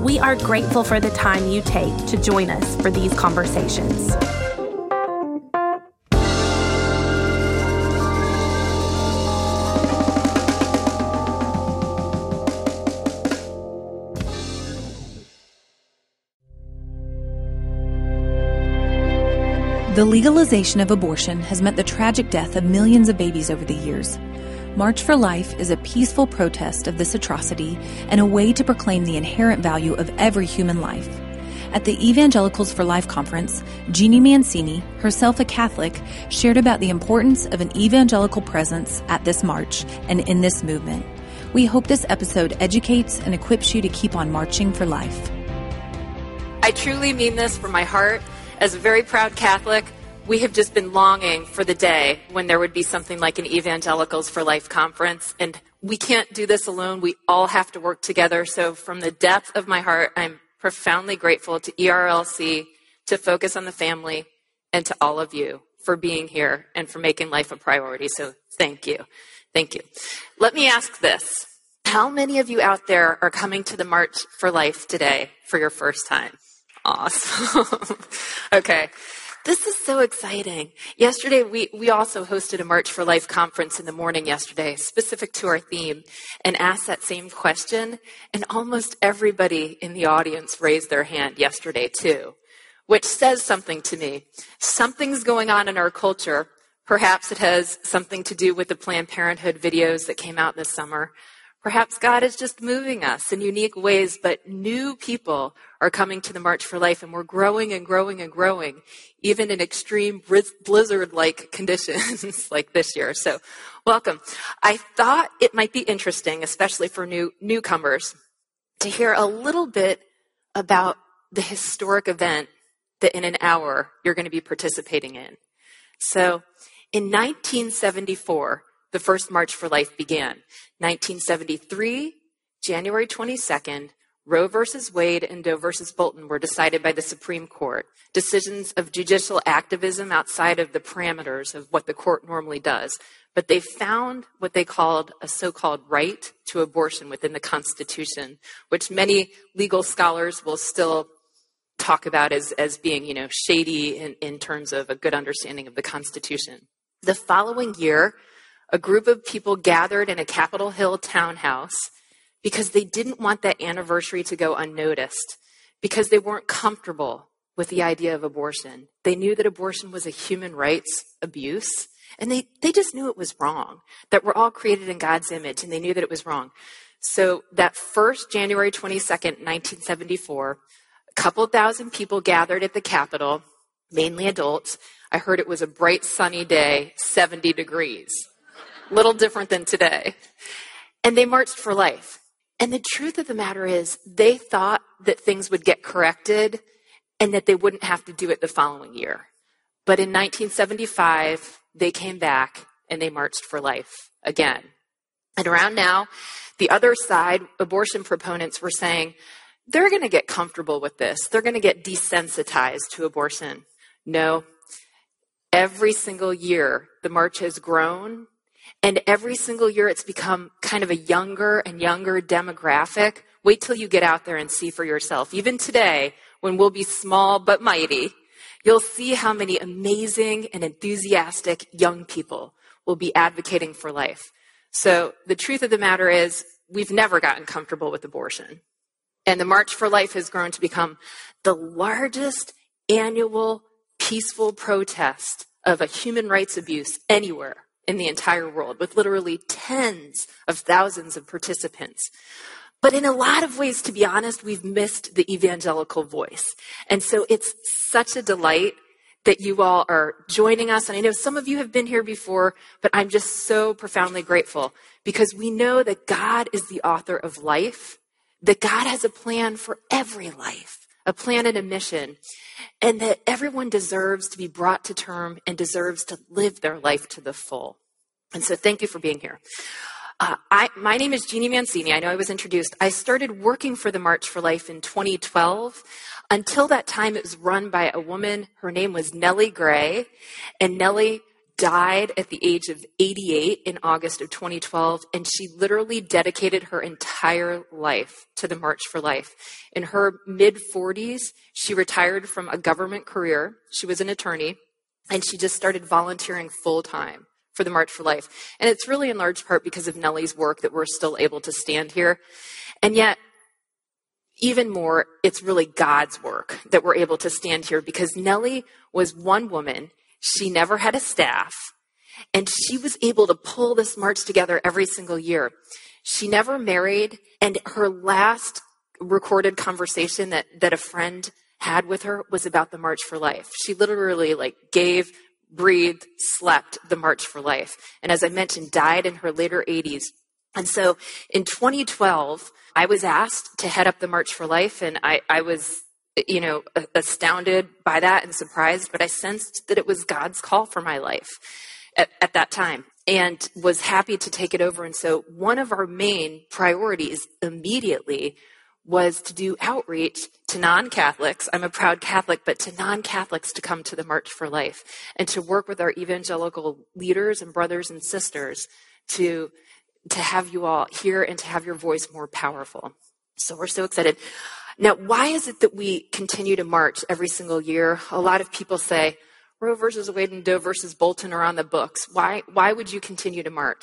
We are grateful for the time you take to join us for these conversations. The legalization of abortion has meant the tragic death of millions of babies over the years. March for Life is a peaceful protest of this atrocity and a way to proclaim the inherent value of every human life. At the Evangelicals for Life conference, Jeanne Mancini, herself a Catholic, shared about the importance of an evangelical presence at this march and in this movement. We hope this episode educates and equips you to keep on marching for life. I truly mean this from my heart. As a very proud Catholic, we have just been longing for the day when there would be something like an Evangelicals for Life conference. And we can't do this alone. We all have to work together. So, from the depth of my heart, I'm profoundly grateful to ERLC, to Focus on the Family, and to all of you for being here and for making life a priority. So, thank you. Thank you. Let me ask this How many of you out there are coming to the March for Life today for your first time? Awesome. okay. This is so exciting. Yesterday, we, we also hosted a March for Life conference in the morning yesterday, specific to our theme, and asked that same question. And almost everybody in the audience raised their hand yesterday, too, which says something to me. Something's going on in our culture. Perhaps it has something to do with the Planned Parenthood videos that came out this summer. Perhaps God is just moving us in unique ways, but new people are coming to the March for Life and we're growing and growing and growing, even in extreme blizzard like conditions like this year. So welcome. I thought it might be interesting, especially for new newcomers, to hear a little bit about the historic event that in an hour you're going to be participating in. So in 1974, the first March for Life began. 1973, January 22nd, Roe versus Wade and Doe versus Bolton were decided by the Supreme Court. Decisions of judicial activism outside of the parameters of what the court normally does. But they found what they called a so called right to abortion within the Constitution, which many legal scholars will still talk about as, as being, you know, shady in, in terms of a good understanding of the Constitution. The following year, a group of people gathered in a Capitol Hill townhouse because they didn't want that anniversary to go unnoticed, because they weren't comfortable with the idea of abortion. They knew that abortion was a human rights abuse, and they, they just knew it was wrong, that we're all created in God's image, and they knew that it was wrong. So that first January 22nd, 1974, a couple thousand people gathered at the Capitol, mainly adults. I heard it was a bright sunny day, 70 degrees little different than today. And they marched for life. And the truth of the matter is, they thought that things would get corrected and that they wouldn't have to do it the following year. But in 1975, they came back and they marched for life again. And around now, the other side, abortion proponents were saying, they're going to get comfortable with this. They're going to get desensitized to abortion. No. Every single year, the march has grown and every single year it's become kind of a younger and younger demographic. Wait till you get out there and see for yourself. Even today, when we'll be small but mighty, you'll see how many amazing and enthusiastic young people will be advocating for life. So the truth of the matter is, we've never gotten comfortable with abortion. And the March for Life has grown to become the largest annual peaceful protest of a human rights abuse anywhere in the entire world with literally tens of thousands of participants. But in a lot of ways, to be honest, we've missed the evangelical voice. And so it's such a delight that you all are joining us. And I know some of you have been here before, but I'm just so profoundly grateful because we know that God is the author of life, that God has a plan for every life, a plan and a mission, and that everyone deserves to be brought to term and deserves to live their life to the full. And so thank you for being here. Uh, I, my name is Jeanne Mancini. I know I was introduced. I started working for the March for Life in 2012. Until that time, it was run by a woman. Her name was Nellie Gray. And Nellie died at the age of 88 in August of 2012, and she literally dedicated her entire life to the March for Life. In her mid 40s, she retired from a government career. She was an attorney, and she just started volunteering full time for the March for Life. And it's really in large part because of Nellie's work that we're still able to stand here. And yet, even more, it's really God's work that we're able to stand here because Nellie was one woman she never had a staff, and she was able to pull this march together every single year. She never married, and her last recorded conversation that, that a friend had with her was about the March for Life. She literally like gave, breathed, slept the March for Life. And as I mentioned, died in her later 80s. And so in 2012, I was asked to head up the March for Life, and I, I was you know, astounded by that and surprised, but I sensed that it was God's call for my life at, at, that time and was happy to take it over. And so one of our main priorities immediately was to do outreach to non Catholics. I'm a proud Catholic, but to non Catholics to come to the March for Life and to work with our evangelical leaders and brothers and sisters to, to have you all hear and to have your voice more powerful. So we're so excited. Now, why is it that we continue to march every single year? A lot of people say, Roe versus Wade and Doe versus Bolton are on the books. Why, why would you continue to march?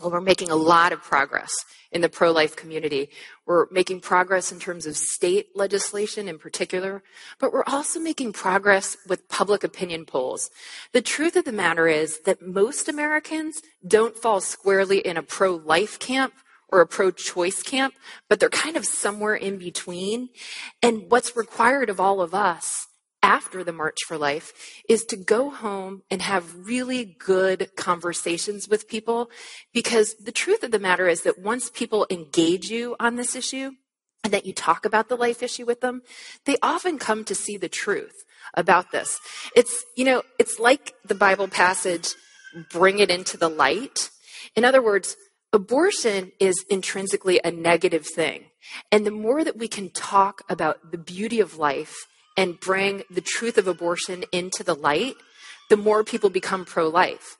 Well, we're making a lot of progress in the pro life community. We're making progress in terms of state legislation in particular, but we're also making progress with public opinion polls. The truth of the matter is that most Americans don't fall squarely in a pro life camp or a pro choice camp, but they're kind of somewhere in between. And what's required of all of us after the March for Life is to go home and have really good conversations with people because the truth of the matter is that once people engage you on this issue and that you talk about the life issue with them, they often come to see the truth about this. It's, you know, it's like the Bible passage, bring it into the light. In other words, abortion is intrinsically a negative thing. And the more that we can talk about the beauty of life and bring the truth of abortion into the light, the more people become pro life.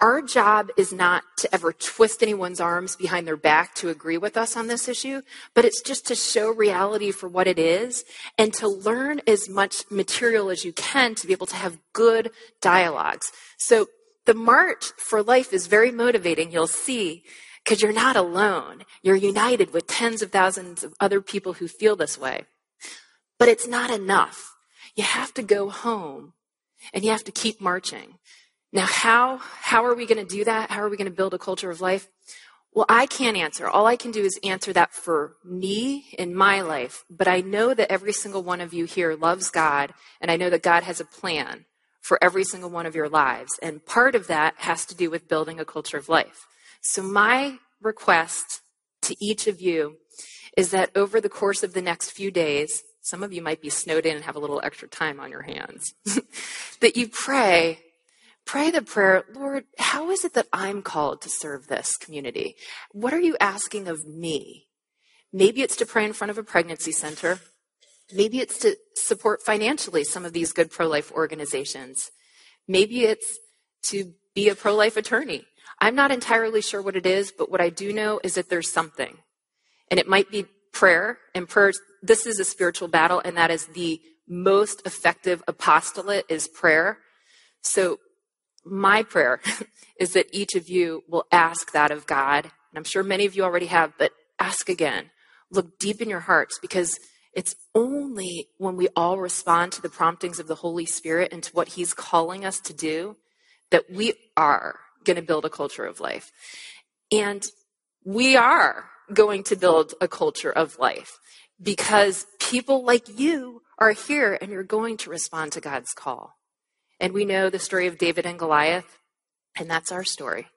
Our job is not to ever twist anyone's arms behind their back to agree with us on this issue, but it's just to show reality for what it is and to learn as much material as you can to be able to have good dialogues. So the March for Life is very motivating. You'll see because you're not alone. You're united with tens of thousands of other people who feel this way. But it's not enough. You have to go home and you have to keep marching. Now, how, how are we going to do that? How are we going to build a culture of life? Well, I can't answer. All I can do is answer that for me in my life. But I know that every single one of you here loves God, and I know that God has a plan for every single one of your lives. And part of that has to do with building a culture of life. So, my request to each of you is that over the course of the next few days, some of you might be snowed in and have a little extra time on your hands, that you pray, pray the prayer, Lord, how is it that I'm called to serve this community? What are you asking of me? Maybe it's to pray in front of a pregnancy center. Maybe it's to support financially some of these good pro life organizations. Maybe it's to be a pro life attorney. I'm not entirely sure what it is, but what I do know is that there's something. And it might be prayer, and prayer, this is a spiritual battle, and that is the most effective apostolate is prayer. So my prayer is that each of you will ask that of God. And I'm sure many of you already have, but ask again. Look deep in your hearts because it's only when we all respond to the promptings of the Holy Spirit and to what He's calling us to do that we are going to build a culture of life. And we are going to build a culture of life because people like you are here and you're going to respond to God's call. And we know the story of David and Goliath, and that's our story.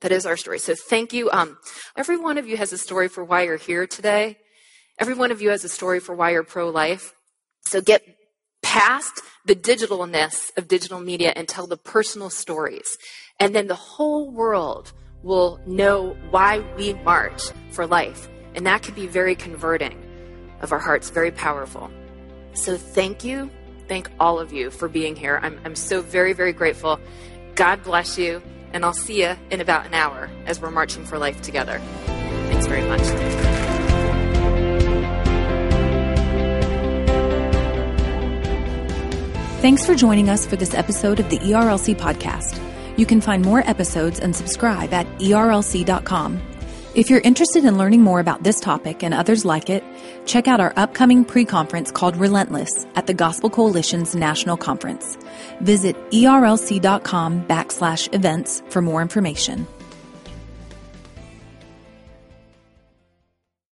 That is our story. So thank you. Um, every one of you has a story for why you're here today. Every one of you has a story for why you're pro life. So get past the digitalness of digital media and tell the personal stories. And then the whole world will know why we march for life. And that can be very converting of our hearts, very powerful. So thank you. Thank all of you for being here. I'm, I'm so very, very grateful. God bless you. And I'll see you in about an hour as we're marching for life together. Thanks very much. Thanks for joining us for this episode of the ERLC podcast. You can find more episodes and subscribe at erlc.com. If you're interested in learning more about this topic and others like it, check out our upcoming pre-conference called Relentless at the Gospel Coalition's National Conference. Visit erlc.com backslash events for more information.